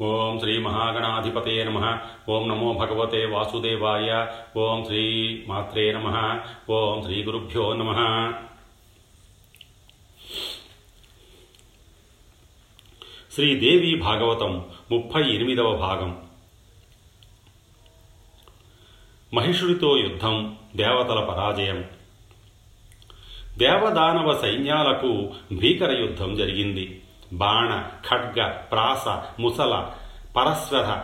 ఓం శ్రీ మహాగణాధిపతే నమ. ఓం నమో భగవతే వాసుదేవాయ. ఓం శ్రీ మాత్రే నమ. ఓం శ్రీ గురుభ్యో నమ. శ్రీదేవి భాగవతం ముప్పై ఎనిమిదవ భాగం. మహిషుడితో యుద్ధం దేవతల పరాజయం. దేవదానవ సైన్యాలకు భీకర యుద్ధం జరిగింది. బాణ ఖడ్గ ప్రాస ముసల పరస్వర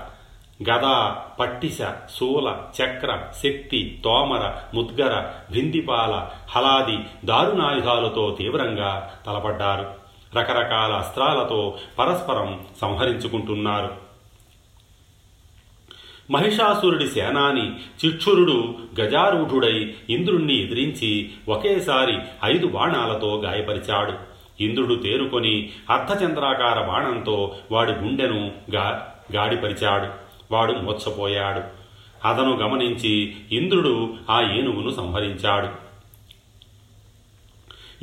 గదా పట్టిస శూల చక్ర శక్తి తోమర ముద్గర భిందిపాల హలాది దారుణాయుధాలతో తీవ్రంగా తలపడ్డారు. రకరకాల అస్త్రాలతో పరస్పరం సంహరించుకుంటున్నారు. మహిషాసురుడి సేనాని చిక్షురుడు గజారూఢుడై ఇంద్రుణ్ణి ఎదిరించి ఒకేసారి ఐదు బాణాలతో గాయపరిచాడు. ఇంద్రుడు తేరుకొని అర్ధచంద్రాకార బాణంతో వాడి గుండెను గా గాడిపరిచాడు. వాడు మోచ్చపోయాడు అతను గమనించి ఇంద్రుడు ఆ ఏనుగును సంహరించాడు.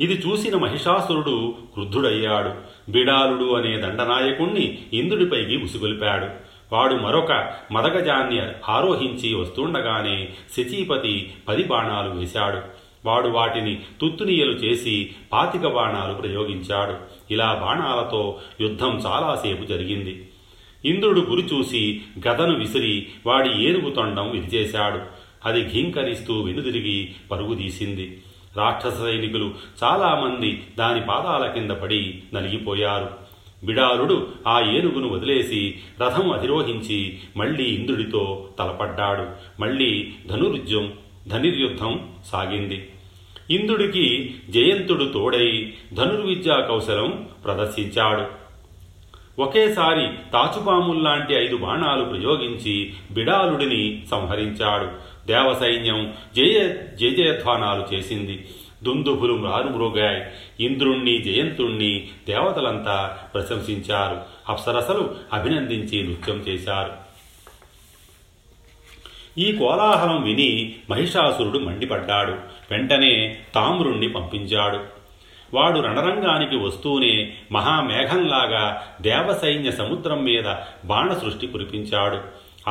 ఇది చూసిన మహిషాసురుడు క్రుద్ధుడయ్యాడు. బిడాలుడు అనే దండనాయకుణ్ణి ఇంద్రుడిపైకి ఉసిగొలిపాడు. వాడు మరొక మదగజాన్ని ఆరోహించి వస్తుండగానే శచీపతి పది బాణాలు వేశాడు. వాడు వాటిని తుత్తునీయలు చేసి పాతిక బాణాలు ప్రయోగించాడు. ఇలా బాణాలతో యుద్ధం చాలాసేపు జరిగింది. ఇంద్రుడు గురి చూసి గదను విసిరి వాడి ఏనుగు తొండం విరిచేశాడు. అది ఘీంకరిస్తూ వెనుదిరిగి పరుగుదీసింది రాక్షస సైనికులు చాలామంది దాని పాదాల కింద పడి నలిగిపోయారు. బిడాలుడు ఆ ఏనుగును వదిలేసి రథం అధిరోహించి మళ్ళీ ఇంద్రుడితో తలపడ్డాడు. మళ్ళీ ధనుర్యుద్ధం ధనుర్యుద్ధం సాగింది. ఇంద్రుడికి జయంతుడు తోడై ధనుర్విద్యా కౌశలం ప్రదర్శించాడు. ఒకేసారి తాచుపాముల్లాంటి ఐదు బాణాలు ప్రయోగించి బిడాలుడిని సంహరించాడు. దేవసైన్యం జయ జయజయధ్వానాలు చేసింది. దుందుభులు మారుమ్రోగాయ్ ఇంద్రుణ్ణి జయంతుణ్ణి దేవతలంతా ప్రశంసించారు. అప్సరసలు అభినందించి నృత్యం చేశారు. ఈ కోలాహలం విని మహిషాసురుడు మండిపడ్డాడు. వెంటనే తామ్రుణ్ణి పంపించాడు. వాడు రణరంగానికి వస్తూనే మహామేఘంలాగా దేవసైన్య సముద్రం మీద బాణ సృష్టి కురిపించాడు.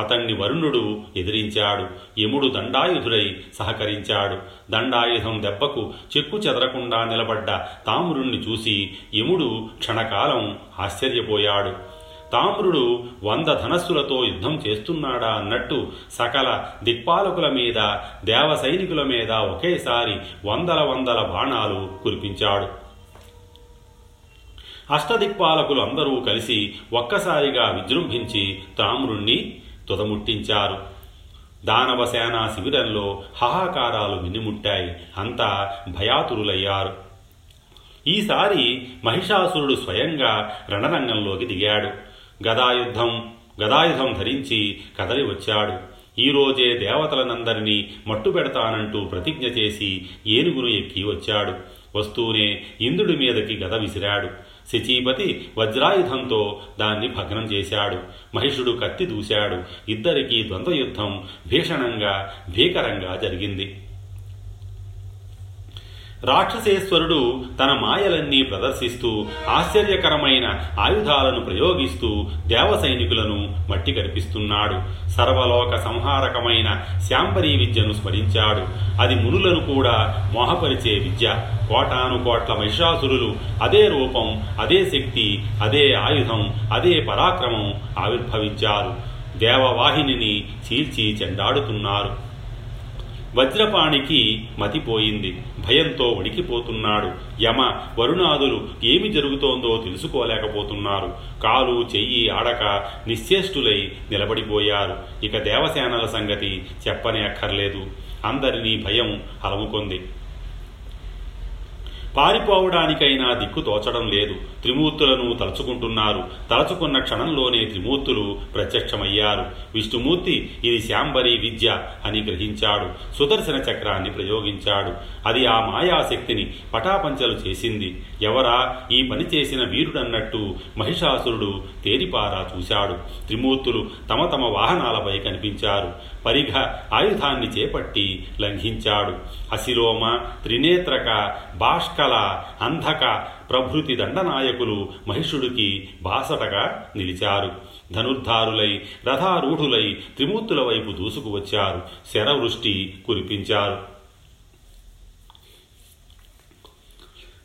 అతన్ని వరుణుడు ఎదిరించాడు. యముడు దండాయుధుడై సహకరించాడు. దండాయుధం దెబ్బకు చెక్కు చెదరకుండా నిలబడ్డ తామ్రుణ్ణి చూసి యముడు క్షణకాలం ఆశ్చర్యపోయాడు. తామ్రుడు వంద ధనస్సులతో యుద్ధం చేస్తున్నాడా అన్నట్టు సకల దిక్పాలకుల మీద దేవ సైనికుల మీద ఒకేసారి వందల వందల బాణాలు కురిపించాడు. అష్టదిక్పాలకులు అందరూ కలిసి ఒక్కసారిగా విజృంభించి తామ్రుణ్ణి తుదముట్టించారు. దానవ సేనా శిబిరంలో హాహాకారాలు వినిముట్టాయి అంతా భయాతురులయ్యారు. ఈసారి మహిషాసురుడు స్వయంగా రణరంగంలోకి దిగాడు. గదాయుద్ధం గదాయుధం ధరించి కదలి వచ్చాడు. ఈరోజే దేవతలనందరినీ మట్టుపెడతానంటూ ప్రతిజ్ఞ చేసి ఏనుగును ఎక్కి వచ్చాడు. వస్తూనే ఇంద్రుడి మీదకి గద విసిరాడు. శచీపతి వజ్రాయుధంతో దాన్ని భగ్నం చేశాడు. మహిషుడు కత్తి దూశాడు. ఇద్దరికీ ద్వంద్వయుద్ధం భీషణంగా భీకరంగా జరిగింది. రాక్షసేశ్వరుడు తన మాయలన్నీ ప్రదర్శిస్తూ ఆశ్చర్యకరమైన ఆయుధాలను ప్రయోగిస్తూ దేవ సైనికులను మట్టి కనిపిస్తున్నాడు సర్వలోక సంహారకమైన శాంపరీ విద్యను స్మరించాడు. అది మునులను కూడా మోహపరిచే విద్య. కోటాను కోట్ల మహిషాసురులు అదే రూపం అదే శక్తి అదే ఆయుధం అదే పరాక్రమం ఆవిర్భవించారు. దేవవాహినిని చీల్చి చెండాడుతున్నారు. వజ్రపాణికి మతిపోయింది. భయంతో వణికిపోతున్నాడు. యమ వరుణాదులు ఏమి జరుగుతోందో తెలుసుకోలేకపోతున్నారు. కాలు చెయ్యి ఆడక నిశ్చేష్టులై నిలబడిపోయారు. ఇక దేవసేనల సంగతి చెప్పనే అక్కర్లేదు. అందరినీ భయం అలముకుంది. పారిపోవడానికైనా దిక్కు తోచడం లేదు. త్రిమూర్తులను తలుచుకుంటున్నారు. తలుచుకున్న క్షణంలోనే త్రిమూర్తులు ప్రత్యక్షమయ్యారు. విష్ణుమూర్తి ఇది శాంబరి విద్య అని గ్రహించాడు. సుదర్శన చక్రాన్ని ప్రయోగించాడు. అది ఆ మాయాశక్తిని పటాపంచలు చేసింది. ఎవరా ఈ పని చేసిన వీరుడన్నట్టు మహిషాసురుడు తేరిపారా చూశాడు. త్రిమూర్తులు తమ తమ వాహనాలపై కనిపించారు. పరిఘ ఆయుధాన్ని చేపట్టి లంఘించాడు. అశిలోమ త్రినేత్రక బాష్కల అంధక ప్రభృతి దండనాయకులు మహిషుడికి బాసటగా నిలిచారు. ధనుర్ధారులై రథారూఢులై త్రిమూర్తుల వైపు దూసుకువచ్చారు శరవృష్టి కురిపించారు.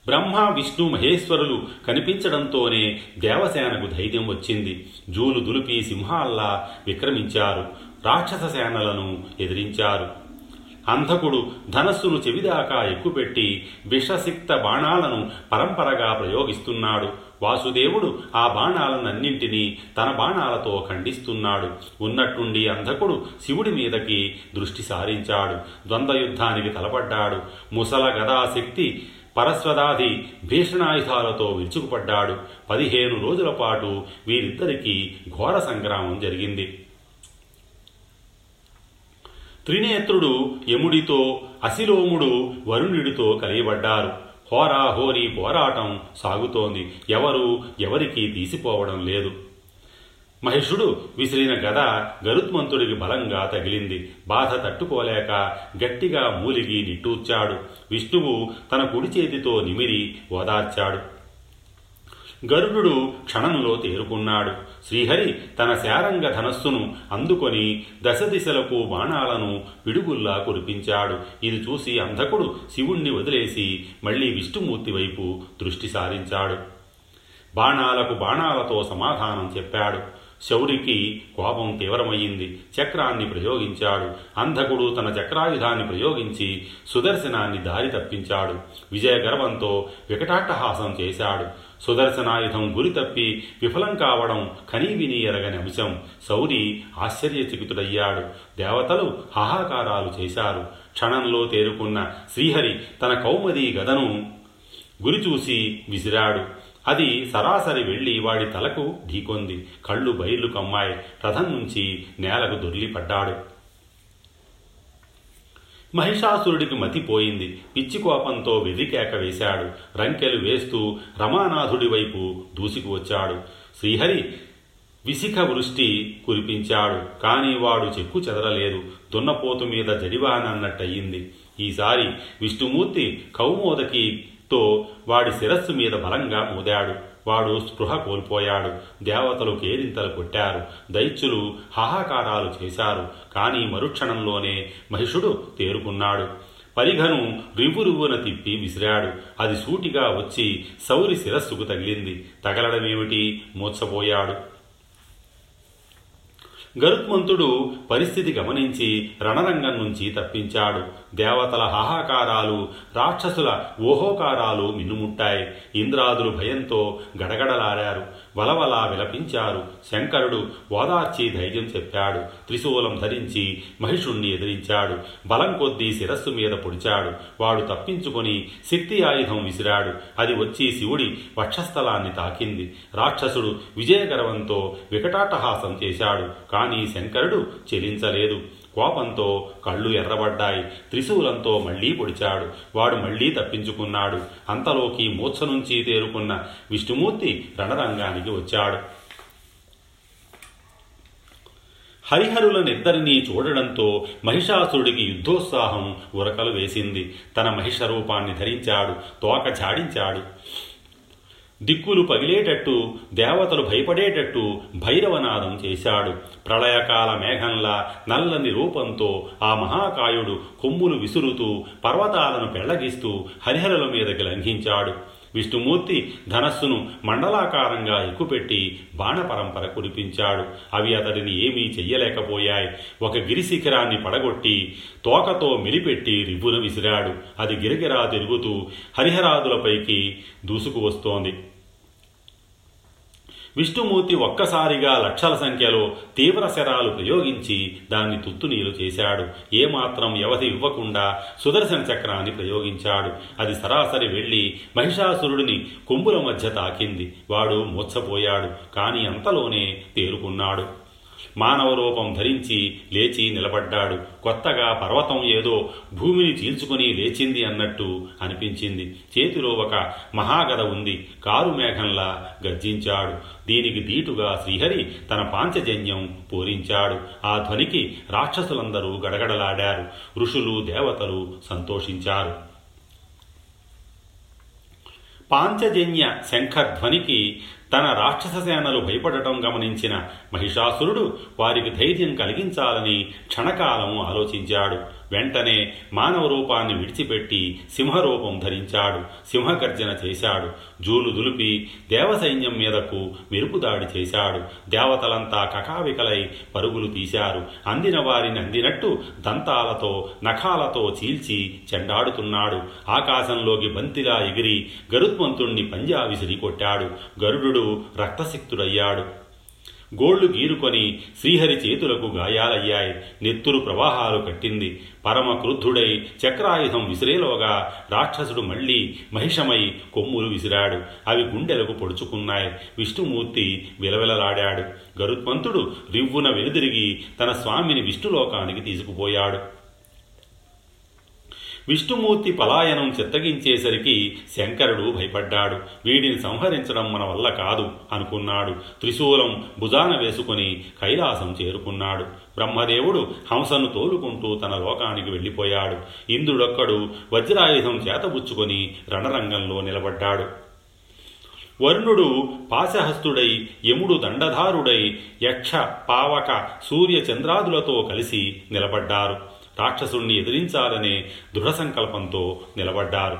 బ్రహ్మ విష్ణు మహేశ్వరులు కనిపించడంతోనే దేవసేనకు ధైర్యం వచ్చింది. జూలు దులిపి సింహాల్లా విక్రమించారు. రాక్షస సేనలను ఎదిరించారు. అంధకుడు ధనస్సును చెవిదాకా ఎక్కుపెట్టి విషసిక్త బాణాలను పరంపరగా ప్రయోగిస్తున్నాడు. వాసుదేవుడు ఆ బాణాలనన్నింటినీ తన బాణాలతో ఖండిస్తున్నాడు. ఉన్నట్టుండి అంధకుడు శివుడి మీదకి దృష్టి సారించాడు. ద్వంద్వయుద్ధానికి తలపడ్డాడు. ముసల గదాశక్తి పరస్వదాది భీషణాయుధాలతో విరుచుకుపడ్డాడు. పదిహేను రోజుల పాటు వీరిద్దరికీ ఘోర సంగ్రామం జరిగింది. త్రినేత్రుడు యముడితో అసిలోముడు వరుణుడితో కలియబడ్డారు. హోరాహోరీ పోరాటం సాగుతోంది. ఎవరు ఎవరికి తీసిపోవడం లేదు. మహిషుడు విసిరిన గద గరుత్మంతుడికి బలంగా తగిలింది. బాధ తట్టుకోలేక గట్టిగా మూలిగి నిట్టూర్చాడు. విష్ణువు తన కుడి చేతితో నిమిరి ఓదార్చాడు. గరుడు క్షణంలో తేరుకున్నాడు. శ్రీహరి తన శారంగ ధనస్సును అందుకొని దశ దిశలకు బాణాలను పిడుగుల్లా కురిపించాడు. ఇది చూసి అంధకుడు శివుణ్ణి వదిలేసి మళ్ళీ విష్ణుమూర్తి వైపు దృష్టి సారించాడు. బాణాలకు బాణాలతో సమాధానం చెప్పాడు. శౌరికి కోపం తీవ్రమయ్యింది. చక్రాన్ని ప్రయోగించాడు. అంధకుడు తన చక్రాయుధాన్ని ప్రయోగించి సుదర్శనాన్ని దారి తప్పించాడు. విజయగర్వంతో వికటాట్టహాసం చేశాడు. సుదర్శనాయుధం గురి తప్పి విఫలం కావడం కనీవిని ఎరగని అంశం. శౌరి ఆశ్చర్యచకితుడయ్యాడు. దేవతలు హాహాకారాలు చేశారు. క్షణంలో తేరుకున్న శ్రీహరి తన కౌమది గదను గురిచూసి విసిరాడు. అది సరాసరి వెళ్ళి వాడి తలకు ఢీకొంది. కళ్ళు బయలు కమ్మాయి రథం నుంచి నేలకు దొర్లిపడ్డాడు. మహిషాసురుడికి మతిపోయింది పిచ్చి కోపంతో వెర్రికేక వేశాడు. రంకెలు వేస్తూ రమానాథుడి వైపు దూసుకు వచ్చాడు. శ్రీహరి విసిక వృష్టి కురిపించాడు. కానీ వాడు చెక్కు చెదరలేదు. దున్నపోతు మీద జడివానన్నట్టయింది. ఈసారి విష్ణుమూర్తి కౌమోదకితో వాడి శిరస్సు మీద బలంగా మోదాడు. వాడు స్పృహ కోల్పోయాడు. దేవతలు కేరింతలు కొట్టారు? దైత్యులు హాహాకారాలు చేశారు. కానీ మరుక్షణంలోనే మహిషుడు తేరుకున్నాడు. పరిఘను రివురువున తిప్పి విసిరాడు. అది సూటిగా వచ్చి సౌరి శిరస్సుకు తగిలింది. తగలడమేమిటి? మూర్చపోయాడు గరుత్మంతుడు పరిస్థితి గమనించి రణరంగం నుంచి తప్పించాడు. దేవతల హాహాకారాలు రాక్షసుల ఓహోకారాలు మిన్నుముట్టాయి. ఇంద్రాదులు భయంతో గడగడలారారు వలవలా విలపించారు. శంకరుడు ఓదార్చి ధైర్యం చెప్పాడు. త్రిశూలం ధరించి మహిషుణ్ణి ఎదిరించాడు. బలం కొద్దీ శిరస్సు మీద పొడిచాడు. వాడు తప్పించుకొని శక్తి ఆయుధం విసిరాడు. అది వచ్చి శివుడి వక్షస్థలాన్ని తాకింది. రాక్షసుడు విజయగర్వంతో వికటాటహాసం చేశాడు. కానీ శంకరుడు చెలించలేదు. కోపంతో కళ్ళు ఎర్రబడ్డాయి. త్రిశూలంతో మళ్ళీ పొడిచాడు. వాడు మళ్ళీ తప్పించుకున్నాడు. అంతలోకి మూర్ఛ నుంచి తేరుకున్న విష్ణుమూర్తి రణరంగానికి వచ్చాడు. హరిహరులనిద్దరినీ చూడడంతో మహిషాసురుడికి యుద్ధోత్సాహం ఉరకలు వేసింది. తన మహిష రూపాన్ని ధరించాడు. తోక ఛాడించాడు దిక్కులు పగిలేటట్టు దేవతలు భయపడేటట్టు భైరవనాదం చేశాడు. ప్రళయకాల మేఘంలా నల్లని రూపంతో ఆ మహాకాయుడు కొమ్ములు విసురుతూ పర్వతాలను పెళ్ళగిస్తూ హరిహరుల మీదకి లంఘించాడు విష్ణుమూర్తి ధనస్సును మండలాకారంగా ఎక్కుపెట్టి బాణపరంపర కురిపించాడు. అవి అతడిని ఏమీ చెయ్యలేకపోయాయి. ఒక గిరిశిఖరాన్ని పడగొట్టి తోకతో మిలిపెట్టి రిబ్బున విసిరాడు. అది గిరగిరా తిరుగుతూ హరిహరాదులపైకి దూసుకువస్తోంది. విష్ణుమూర్తి ఒక్కసారిగా లక్షల సంఖ్యలో తీవ్ర శరాలు ప్రయోగించి దాన్ని తుత్తునీలు చేశాడు. ఏమాత్రం వ్యవధి ఇవ్వకుండా సుదర్శన చక్రాన్ని ప్రయోగించాడు. అది సరాసరి వెళ్ళి మహిషాసురుడిని కుంభుల మధ్య తాకింది. వాడు మూర్చపోయాడు కానీ అంతలోనే తేరుకున్నాడు. మానవ రూపం ధరించి లేచి నిలబడ్డాడు. కొత్తగా పర్వతం ఏదో భూమిని చీల్చుకుని లేచింది అన్నట్టు అనిపించింది. చేతిలో ఒక మహాగద ఉంది. కారు మేఘంలా గర్జించాడు. దీనికి దీటుగా శ్రీహరి తన పాంచజన్యం పూరించాడు. ఆ ధ్వనికి రాక్షసులందరూ గడగడలాడారు. ఋషులు దేవతలు సంతోషించారు. పాంచజన్య శంఖధ్వనికి తన రాక్షస సేనలు భయపడటం గమనించిన మహిషాసురుడు వారికి ధైర్యం కలిగించాలని క్షణకాలం ఆలోచించాడు. వెంటనే మానవ రూపాన్ని విడిచిపెట్టి సింహరూపం ధరించాడు సింహగర్జన చేశాడు జూలు దులిపి దేవసైన్యం మీదకు మెరుపుదాడి చేశాడు దేవతలంతా కకావికలై పరుగులు తీశారు అందిన వారిని అందినట్టు దంతాలతో నఖాలతో చీల్చి చెండాడుతున్నాడు. ఆకాశంలోకి బంతిలా ఎగిరి గరుత్మంతుణ్ణి పంజా విసిరి కొట్టాడు. గరుడు రక్తసిక్తుడయ్యాడు. గోళ్ళు గీరుకొని శ్రీహరి చేతులకు గాయాలయ్యాయి. నెత్తురు ప్రవాహాలు కట్టింది. పరమ క్రుద్ధుడై చక్రాయుధం విసిరేలోగా రాక్షసుడు మళ్ళీ మహిషమై కొమ్ములు విసిరాడు. అవి గుండెలకు పొడుచుకున్నాయి. విష్ణుమూర్తి విలవిలలాడాడు. గరుత్మంతుడు రివ్వున వెనుదిరిగి తన స్వామిని విష్ణులోకానికి తీసుకుపోయాడు. విష్ణుమూర్తి పలాయనం చిత్తగించేసరికి శంకరుడు భయపడ్డాడు. వీడిని సంహరించడం మన వల్ల కాదు అనుకున్నాడు. త్రిశూలం భుజాన వేసుకుని కైలాసం చేరుకున్నాడు. బ్రహ్మదేవుడు హంసను తోలుకుంటూ తన లోకానికి వెళ్ళిపోయాడు. ఇంద్రుడొక్కడు వజ్రాయుధం చేతబుచ్చుకొని రణరంగంలో నిలబడ్డాడు. వరుణుడు పాశహస్తుడై యముడు దండధారుడై యక్ష పావక సూర్య చంద్రాదులతో కలిసి నిలబడ్డారు. రాక్షసుణ్ణి ఎదిరించాలనే దృఢ సంకల్పంతో నిలబడ్డారు.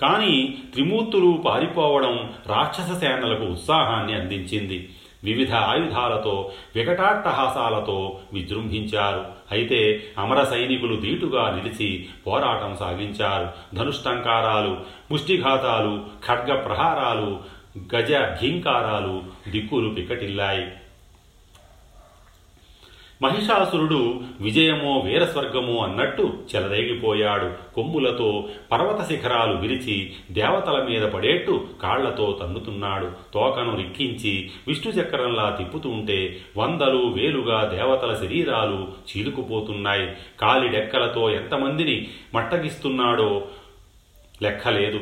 కానీ త్రిమూర్తులు పారిపోవడం రాక్షస సేనలకు ఉత్సాహాన్ని అందించింది. వివిధ ఆయుధాలతో వికటాట్టహాసాలతో విజృంభించారు. అయితే అమర సైనికులు దీటుగా నిలిచి పోరాటం సాగించారు. ధనుష్టంకారాలు ముష్టిఘాతాలు ఖడ్గ ప్రహారాలు గజ భీంకారాలు దిక్కులు పికటిల్లాయి. మహిషాసురుడు విజయమో వీరస్వర్గమో అన్నట్టు చెలరేగిపోయాడు. కొమ్ములతో పర్వత శిఖరాలు విరిచి దేవతల మీద పడేట్టు కాళ్ళతో తన్నుతున్నాడు. తోకను రిక్కించి విష్ణు చక్రంలా తిప్పుతుంటే వందలు వేలుగా దేవతల శరీరాలు చీలుకుపోతున్నాయి. కాలిడెక్కలతో ఎంతమందిని మట్టగిస్తున్నాడో లెక్కలేదు.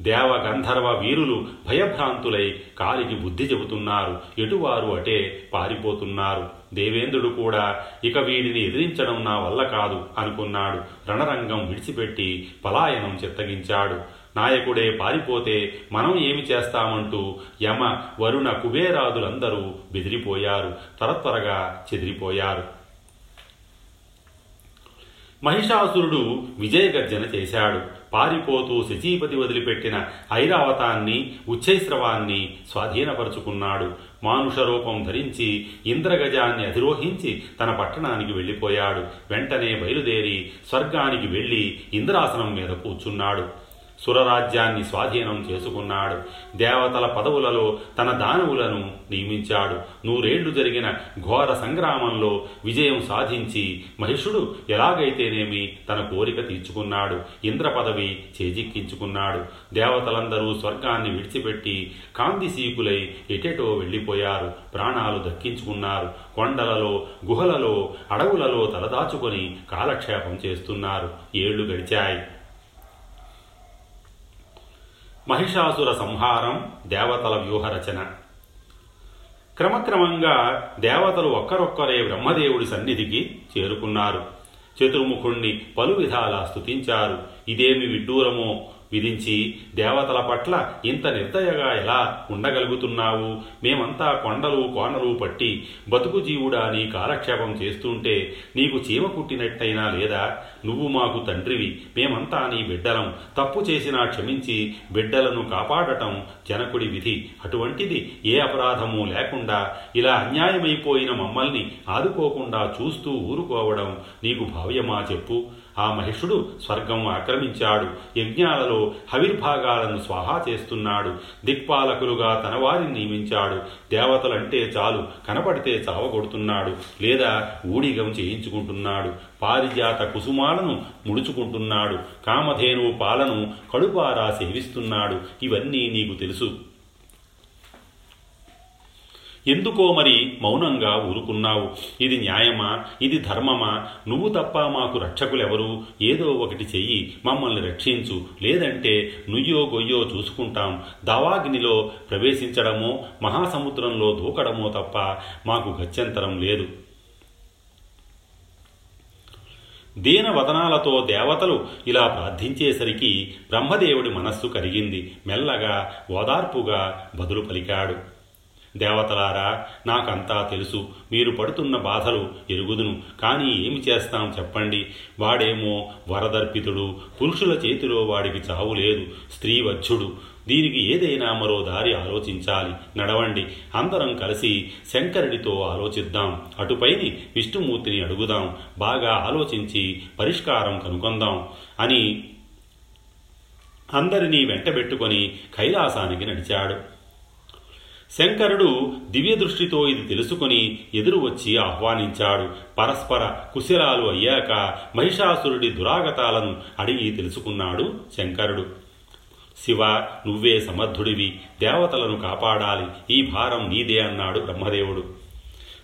దేవ గంధర్వ వీరులు భయభ్రాంతులై కాలికి బుద్ధి చెబుతున్నారు. ఎటువారు అటే పారిపోతున్నారు. దేవేంద్రుడు కూడా ఇక వీడిని ఎదిరించడం నా వల్ల కాదు అనుకున్నాడు. రణరంగం విడిచిపెట్టి పలాయనం చిత్తగించాడు. నాయకుడే పారిపోతే మనం ఏమి చేస్తామంటూ యమ వరుణ కుబేరాదులందరూ బెదిరిపోయారు. త్వరత్వరగా చెదిరిపోయారు. మహిషాసురుడు విజయగర్జన చేశాడు. పారిపోతూ శచీపతి వదిలిపెట్టిన ఐరావతాన్ని ఉచ్చైస్రవాన్ని స్వాధీనపరుచుకున్నాడు. మానుష రూపం ధరించి ఇంద్రగజాన్ని అధిరోహించి తన పట్టణానికి వెళ్ళిపోయాడు. వెంటనే బయలుదేరి స్వర్గానికి వెళ్ళి ఇంద్రాసనం మీద కూర్చున్నాడు. సురరాజ్యాన్ని స్వాధీనం చేసుకున్నాడు. దేవతల పదవులలో తన దానవులను నియమించాడు. నూరేళ్ళు జరిగిన ఘోర సంగ్రామంలో విజయం సాధించి మహిషుడు ఎలాగైతేనేమి తన కోరిక తీర్చుకున్నాడు. ఇంద్ర పదవి చేజిక్కించుకున్నాడు. దేవతలందరూ స్వర్గాన్ని విడిచిపెట్టి కాంతిసీకులై ఎటెటో వెళ్ళిపోయారు. ప్రాణాలు దక్కించుకున్నారు. కొండలలో గుహలలో అడవులలో తలదాచుకొని కాలక్షేపం చేస్తున్నారు. ఏళ్ళు గడిచాయి. మహిషాసుర సంహారం దేవతల వ్యూహరచన క్రమక్రమంగా దేవతలు ఒక్కరొక్కరే బ్రహ్మదేవుడి సన్నిధికి చేరుకున్నారు. చతుర్ముఖుణ్ణి పలు విధాలా స్తుతించారు. ఇదేమి విడ్డూరమో విధించి దేవతల పట్ల ఇంత నిర్దయగా ఎలా ఉండగలుగుతున్నావు? మేమంతా కొండలు కోనలు పట్టి బతుకు జీవుడా నీ కాలక్షేపం చేస్తుంటే నీకు చీమ కుట్టినట్టయినా లేదా? నువ్వు మాకు తండ్రివి మేమంతా నీ బిడ్డలం. తప్పు చేసినా క్షమించి బిడ్డలను కాపాడటం జనకుడి విధి. అటువంటిది ఏ అపరాధము లేకుండా ఇలా అన్యాయమైపోయిన మమ్మల్ని ఆదుకోకుండా చూస్తూ ఊరుకోవడం నీకు భావ్యమా చెప్పు? ఆ మహిషుడు స్వర్గం ఆక్రమించాడు. యజ్ఞాలలో హవిర్భాగాలను స్వాహా చేస్తున్నాడు. దిక్పాలకులుగా తన వారిని నియమించాడు. దేవతలంటే చాలు కనపడితే చావగొడుతున్నాడు. లేదా ఊడిగం చేయించుకుంటున్నాడు. పారిజాత కుసుమాలను ముడుచుకుంటున్నాడు. కామధేనువు పాలను కడుపారా సేవిస్తున్నాడు. ఇవన్నీ నీకు తెలుసు. ఎందుకో మరి మౌనంగా ఊరుకున్నావు? ఇది న్యాయమా? ఇది ధర్మమా? నువ్వు తప్ప మాకు రక్షకులెవరు? ఏదో ఒకటి చెయ్యి మమ్మల్ని రక్షించు. లేదంటే నుయ్యో గొయ్యో చూసుకుంటాం. దావాగ్నిలో ప్రవేశించడమో మహాసముద్రంలో దూకడమో తప్ప మాకు గత్యంతరం లేదు. దీనవదనాలతో దేవతలు ఇలా ప్రార్థించేసరికి బ్రహ్మదేవుడి మనస్సు కరిగింది. మెల్లగా ఓదార్పుగా బదులు పలికాడు. దేవతలారా నాకంతా తెలుసు. మీరు పడుతున్న బాధలు ఎరుగుదును. కానీ ఏమి చేస్తాం చెప్పండి. వాడేమో వరదర్పితుడు పురుషుల చేతిలో వాడికి చావు లేదు స్త్రీవధ్యుడు దీనికి ఏదైనా మరో దారి ఆలోచించాలి. నడవండి. అందరం కలిసి శంకరుడితో ఆలోచిద్దాం. అటుపైని విష్ణుమూర్తిని అడుగుదాం. బాగా ఆలోచించి పరిష్కారం కనుగొందాం అని అందరినీ వెంటబెట్టుకొని కైలాసానికి నడిచాడు. శంకరుడు దివ్య దృష్టితో ఇది తెలుసుకొని ఎదురు వచ్చి ఆహ్వానించాడు. పరస్పర కుశలాలు అయ్యాక మహిషాసురుడి దురాగతాలను అడిగి తెలుసుకున్నాడు శంకరుడు. శివ నువ్వే సమర్థుడివి దేవతలను కాపాడాలి ఈ భారం నీదే అన్నాడు బ్రహ్మదేవుడు.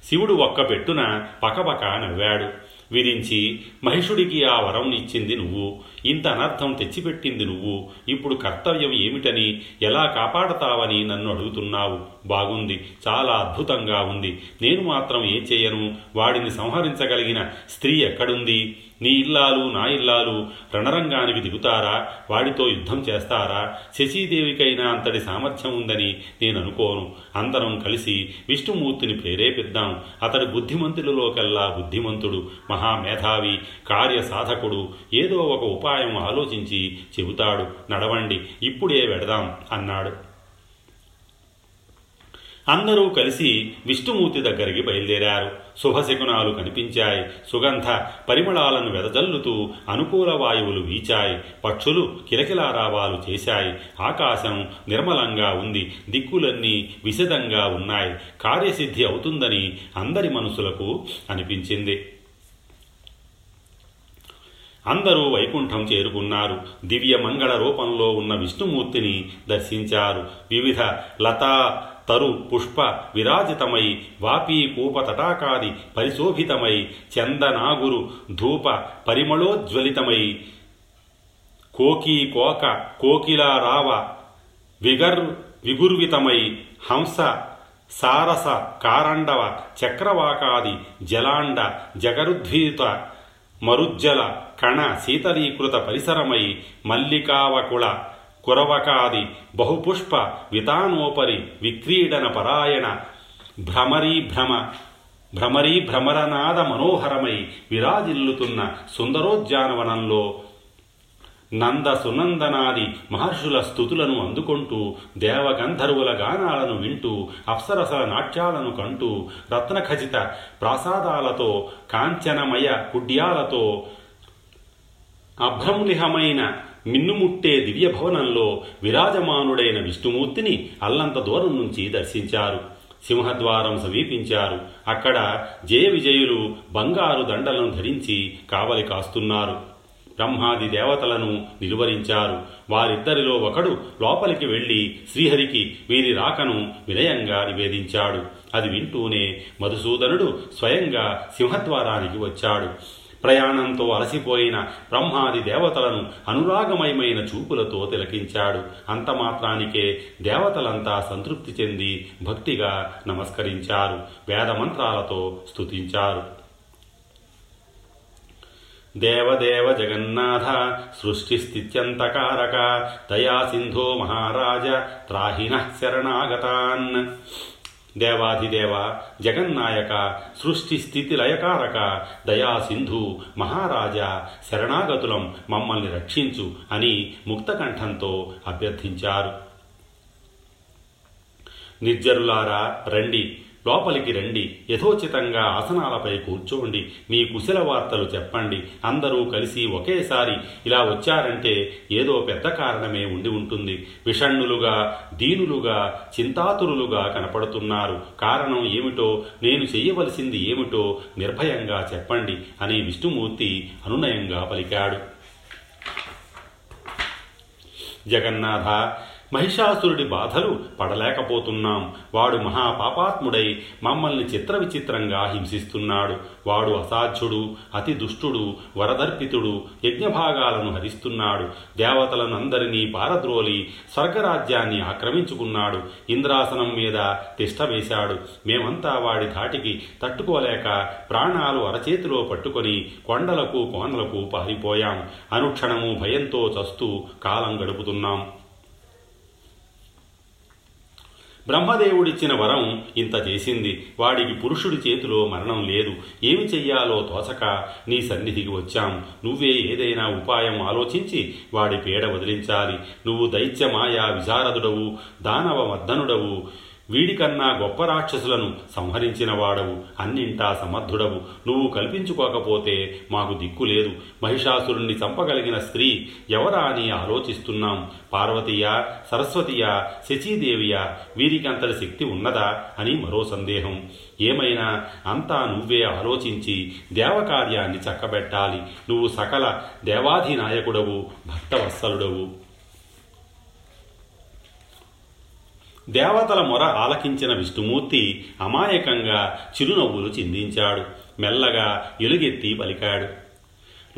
శివుడు ఒక్క పెట్టున పకపక నవ్వాడు. విరించి మహిషుడికి ఆ వరం ఇచ్చింది నువ్వు. ఇంత అనర్థం తెచ్చిపెట్టింది నువ్వు. ఇప్పుడు కర్తవ్యం ఏమిటని ఎలా కాపాడతావని నన్ను అడుగుతున్నావు. బాగుంది. చాలా అద్భుతంగా ఉంది. నేను మాత్రం ఏం చేయను? వాడిని సంహరించగలిగిన స్త్రీ ఎక్కడుంది? నీ ఇల్లాలు నా ఇల్లాలు రణరంగానికి దిగుతారా? వాడితో యుద్ధం చేస్తారా? శశీదేవికైనా అంతటి సామర్థ్యం ఉందని నేను అనుకోను అందరం కలిసి విష్ణుమూర్తిని ప్రేరేపిద్దాం. అతడి బుద్ధిమంతులలోకెల్లా బుద్ధిమంతుడు మహామేధావి కార్యసాధకుడు. ఏదో ఒక ఉపాయం ఆలోచించి చెబుతాడు. నడవండి ఇప్పుడే వెడదాం అన్నాడు. అందరూ కలిసి విష్ణుమూర్తి దగ్గరికి బయలుదేరారు. శుభశకునాలు కనిపించాయి. సుగంధ పరిమళాలను వెదజల్లుతూ అనుకూల వాయువులు వీచాయి. పక్షులు కిలకిలారావాలు చేశాయి. ఆకాశం నిర్మలంగా ఉంది. దిక్కులన్నీ విశదంగా ఉన్నాయి. కార్యసిద్ధి అవుతుందని అందరి మనసులకు అనిపించింది. అందరూ వైకుంఠం చేరుకున్నారు. దివ్య మంగళ రూపంలో ఉన్న విష్ణుమూర్తిని దర్శించారు. వివిధ లతా తరు పుష్ప విరాజితమై వాపీ కూప తటాకాది పరిశోభితమై చందనాగురు ధూప పరిమళోజ్వలితమై కోకీ కోక కోకిలారావ విగర్ విగుర్వితమై హంస సారస కారండవ చక్రవాకాది జలాండ జగరుద్ధీత మరుజ్జల కణ శీతలీకృత పరిసరమై మల్లికావకుళ కురవకాది బహుపుష్ప వితానోపరి విక్రీడన పరాయణ భ్రమరీ భ్రమ భ్రమరీ భ్రమరనాద మనోహరమై విరాజిల్లుతున్న సుందరోద్యానవనంలో నంద సునందనాది మహర్షుల స్థుతులను అందుకుంటూ దేవగంధర్వుల గానాలను వింటూ అప్సరసల నాట్యాలను కంటూ రత్నఖచిత ప్రాసాదాలతో కాంచనమయ కుడ్యాలతో అభ్రంలిహమైన మిన్నుముట్టే దివ్య భవనంలో విరాజమానుడైన విష్ణుమూర్తిని అల్లంత దూరం నుంచి దర్శించారు. సింహద్వారం సమీపించారు. అక్కడ జయ విజయులు బంగారు దండలను ధరించి కావలి కాస్తున్నారు. బ్రహ్మాది దేవతలను నిలువరించారు వారిద్దరిలో ఒకడు లోపలికి వెళ్ళి శ్రీహరికి వీరి రాకను వినయంగా నివేదించాడు. అది వింటూనే మధుసూదనుడు స్వయంగా సింహద్వారానికి వచ్చాడు. ప్రయాణంతో అలసిపోయిన బ్రహ్మాది దేవతలను అనురాగమయమైన చూపులతో తిలకించాడు. అంత మాత్రానికే దేవతలంతా సంతృప్తి చెంది భక్తిగా నమస్కరించారు. వేదమంత్రాలతో స్తుతించారు. దేవదేవ జగన్నాథ సృష్టిస్థిత్యంతకారక దయాసింధో మహారాజ త్రాహిణ శరణాగతాన్. దేవాధిదేవ జగన్నాయక సృష్టి స్థితి లయకారక దయాసింధు మహారాజా శరణాగతులం మమ్మల్ని రక్షించు అని ముక్తకంఠంతో అభ్యర్థించారు. నిర్జరులారా రండి. లోపలికి రండి. యథోచితంగా ఆసనాలపై కూర్చోండి. మీ కుశల వార్తలు చెప్పండి. అందరూ కలిసి ఒకేసారి ఇలా వచ్చారంటే ఏదో పెద్ద కారణమే ఉండి ఉంటుంది. విషణ్ణులుగా దీనులుగా చింతాతురులుగా కనపడుతున్నారు. కారణం ఏమిటో నేను చెయ్యవలసింది ఏమిటో నిర్భయంగా చెప్పండి అని విష్ణుమూర్తి అనునయంగా పలికాడు. జగన్నాథ మహిషాసురుడి బాధలు పడలేకపోతున్నాం. వాడు మహాపాపాత్ముడై మమ్మల్ని చిత్ర విచిత్రంగా హింసిస్తున్నాడు. వాడు అసాధ్యుడు అతి దుష్టుడు వరదర్పితుడు యజ్ఞభాగాలను హరిస్తున్నాడు. దేవతలను అందరినీ పారద్రోలి స్వర్గరాజ్యాన్ని ఆక్రమించుకున్నాడు. ఇంద్రాసనం మీద తిష్టవేశాడు మేమంతా వాడి ధాటికి తట్టుకోలేక ప్రాణాలు అరచేతిలో పట్టుకొని కొండలకు కోనలకు పారిపోయాం. అనుక్షణము భయంతో చస్తూ కాలం గడుపుతున్నాం. బ్రహ్మదేవుడిచ్చిన వరం ఇంత చేసింది. వాడికి పురుషుడి చేతిలో మరణం లేదు. ఏమి చెయ్యాలో తోచక నీ సన్నిధికి వచ్చాం. నువ్వే ఏదైనా ఉపాయం ఆలోచించి వాడి పీడ వదిలించాలి. నువ్వు దైత్యమాయా విశారదుడవు దానవ మద్దనుడవు వీడికన్నా గొప్ప రాక్షసులను సంహరించినవాడవు అన్నింటా సమర్థుడవు. నువ్వు కల్పించుకోకపోతే మాకు దిక్కు లేదు. మహిషాసురుణ్ణి చంపగలిగిన స్త్రీ ఎవరా అని ఆలోచిస్తున్నాం. పార్వతీయ సరస్వతియ శచీదేవియా వీరికంతటి శక్తి ఉన్నదా అని మరో సందేహం. ఏమైనా అంతా నువ్వే ఆలోచించి దేవకార్యాన్ని చక్కబెట్టాలి. నువ్వు సకల దేవాధినాయకుడవు భక్తవత్సలుడవు. దేవతల మొర ఆలకించిన విష్ణుమూర్తి అమాయకంగా చిరునవ్వులు చిందించాడు. మెల్లగా ఎలుగెత్తి పలికాడు.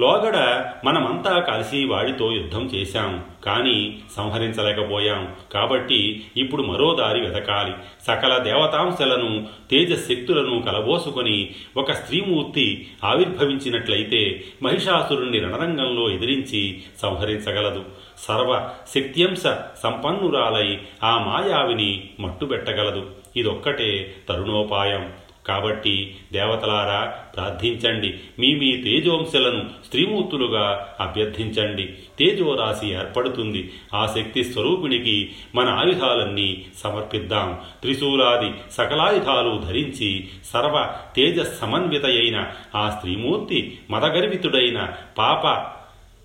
లోగడ మనమంతా కలిసి వాడితో యుద్ధం చేశాం. కానీ సంహరించలేకపోయాం. కాబట్టి ఇప్పుడు మరో దారి వెతకాలి. సకల దేవతాంశలను తేజశక్తులను కలబోసుకొని ఒక స్త్రీమూర్తి ఆవిర్భవించినట్లయితే మహిషాసురుణ్ణి రణరంగంలో ఎదిరించి సంహరించగలదు. సర్వ శక్త్యంశ సంపన్నురాలై ఆ మాయావిని మట్టుబెట్టగలదు. ఇదొక్కటే తరుణోపాయం. కాబట్టి దేవతలారా ప్రార్థించండి. మీ మీ తేజోంశలను స్త్రీమూర్తులుగా అభ్యర్థించండి. తేజోరాశి ఏర్పడుతుంది. ఆ శక్తి స్వరూపిణికి మన ఆయుధాలన్నీ సమర్పిద్దాం. త్రిశూలాది సకలాయుధాలు ధరించి సర్వ తేజ సమన్వితయైన ఆ స్త్రీమూర్తి మదగర్వితుడైన పాప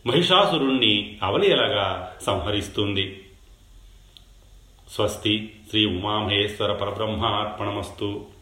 మహిషాసురుణ్ణి అవలీలగా సంహరిస్తుంది. స్వస్తి శ్రీ ఉమామహేశ్వర పరబ్రహ్మార్పణమస్తు.